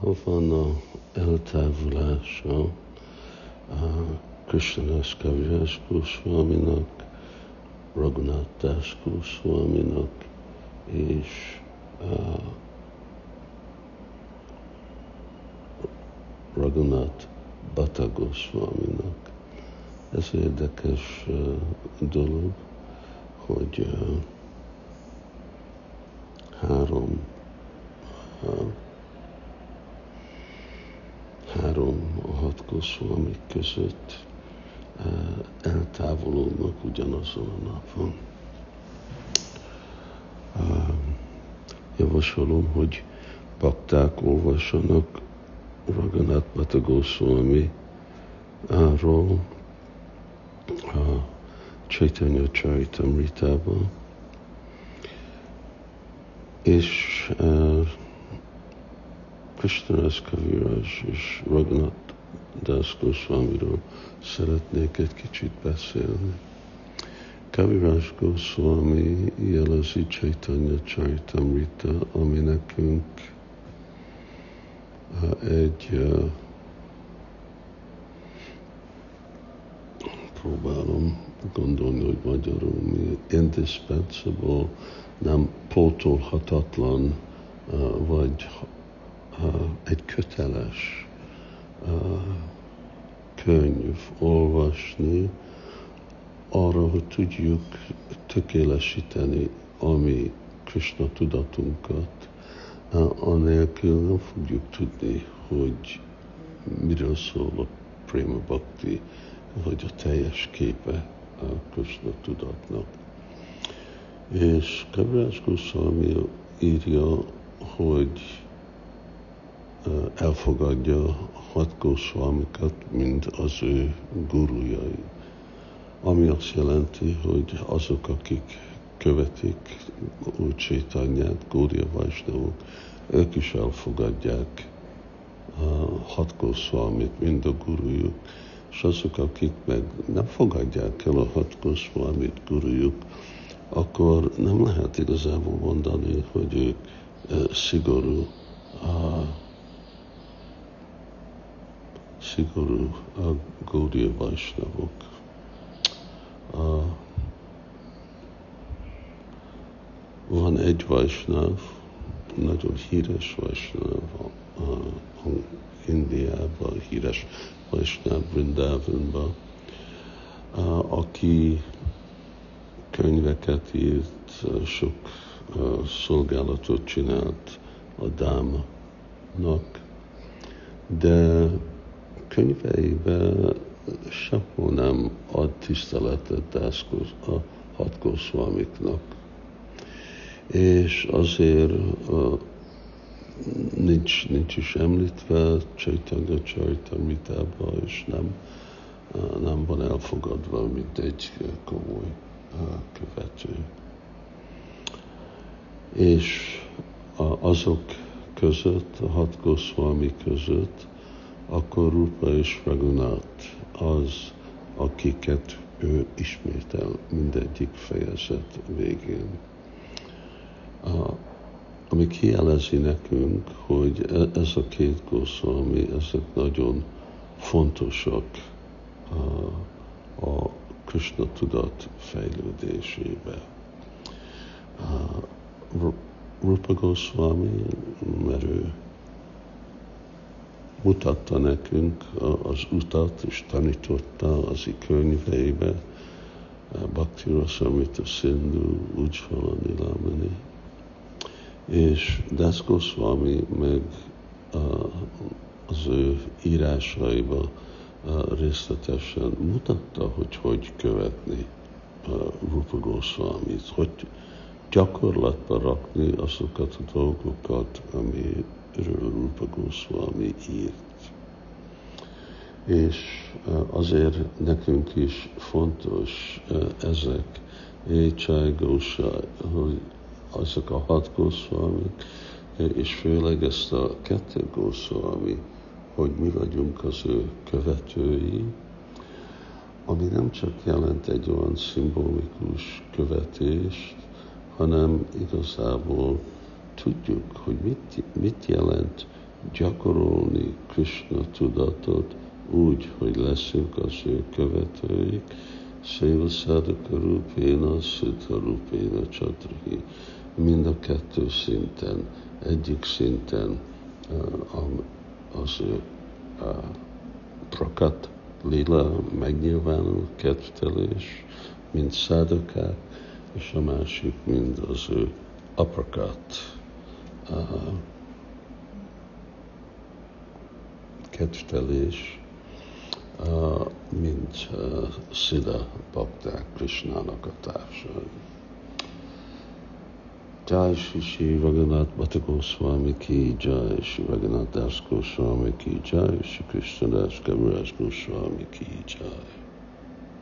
ha van a eltávolása a Krishnadas Kavirás Goswaminak, Raghunath Das Goswaminak és uh, Raghunath Bata Goswaminak. Ez érdekes uh, dolog, hogy uh, három uh, három hat amik között eltávolodnak ugyanazon a napon. Javasolom, hogy bakták olvassanak Raghunath Bhatta Goswami ról a Chaitanya Charitamritában, és uh, Krishnadas Kaviraj és Raghunath Das Goswamiról szeretnék egy kicsit beszélni. Kaviraj Goswami jelezi Chaitanya Charitamrita, ami nekünk egy próbálom gondolni, hogy magyarul mi indispensable, nem pótolhatatlan, vagy egy köteles könyv olvasni arra, hogy tudjuk tökélesíteni a mi Krishna tudatunkat, anélkül nem fogjuk tudni, hogy miről szól a Prima Bhakti, hogy a teljes képe a Krishna tudatnak. És Kavirás Goswami írja, hogy elfogadja hat Goswamikat, mint az ő gurujai. Ami azt jelenti, hogy azok, akik követik úgy sétányát, Gória Vajsnavok, ők is elfogadják a hat Goswamit, mind a gurujuk, és azok, akik meg nem fogadják el a hat Goswamit, gurujuk, akkor nem lehet igazából mondani, hogy ők szigorú szigorú a Gaudiya Vaisnavok. A, van egy Vaisnav, nagyon híres a, a Indiában, híres Vaisnav Vrindavanban, aki könyveket írt, sok szolgálatot csinált a dámnak, de könyveiben sehol nem ad tiszteletet a hat Goswamiknak. És azért nincs, nincs is említve Csaitanya Csaitamritába, és nem, nem van elfogadva, mint egy komoly követő. És azok között, a hat Goswami között, akkor Rupa és Ragunat az, akiket ő ismétel mindegyik fejezet végén. A, ami kijelezi nekünk, hogy e, ez a két Goswami, ezek nagyon fontosak a, a Krishna tudat fejlődésébe. Rupa Goswami, mert ő mutatta nekünk az utat, és tanította az könyveibe, Bhakti Rasamrita Sindhu, Ujjvala Nilamani. És Das Goswami meg az ő írásaiba részletesen mutatta, hogy hogy követni Rupa Goswamit, hogy gyakorlatba rakni azokat a dolgokat, ami Rupa Goswami írt. És azért nekünk is fontos ezek, Écsaj Gósa, hogy azok a hat Goswamik, és főleg ezt a kettő Goswami, hogy mi vagyunk az ő követői, ami nem csak jelent egy olyan szimbolikus követést, hanem igazából tudjuk, hogy mit, mit jelent gyakorolni Krishna tudatot úgy, hogy leszünk az ő követőik, Széva Szádaka Rupéna, Szita Rupéna Csatrahi. Mind a kettő szinten, egyik szinten az ő prakat, lila, megnyilvánul, kedvtelés, mint szádakák, és a másik mind az ő aprakat, kedvtelés, mint Szida bakták Krishnának a társai. Jai Shri Shri Raghunath Bhatta Goswami ki Jai, Shri Raghunath Das Goswami ki Jai, Shri Krishna Das Kaviraj Goswami ki Jai.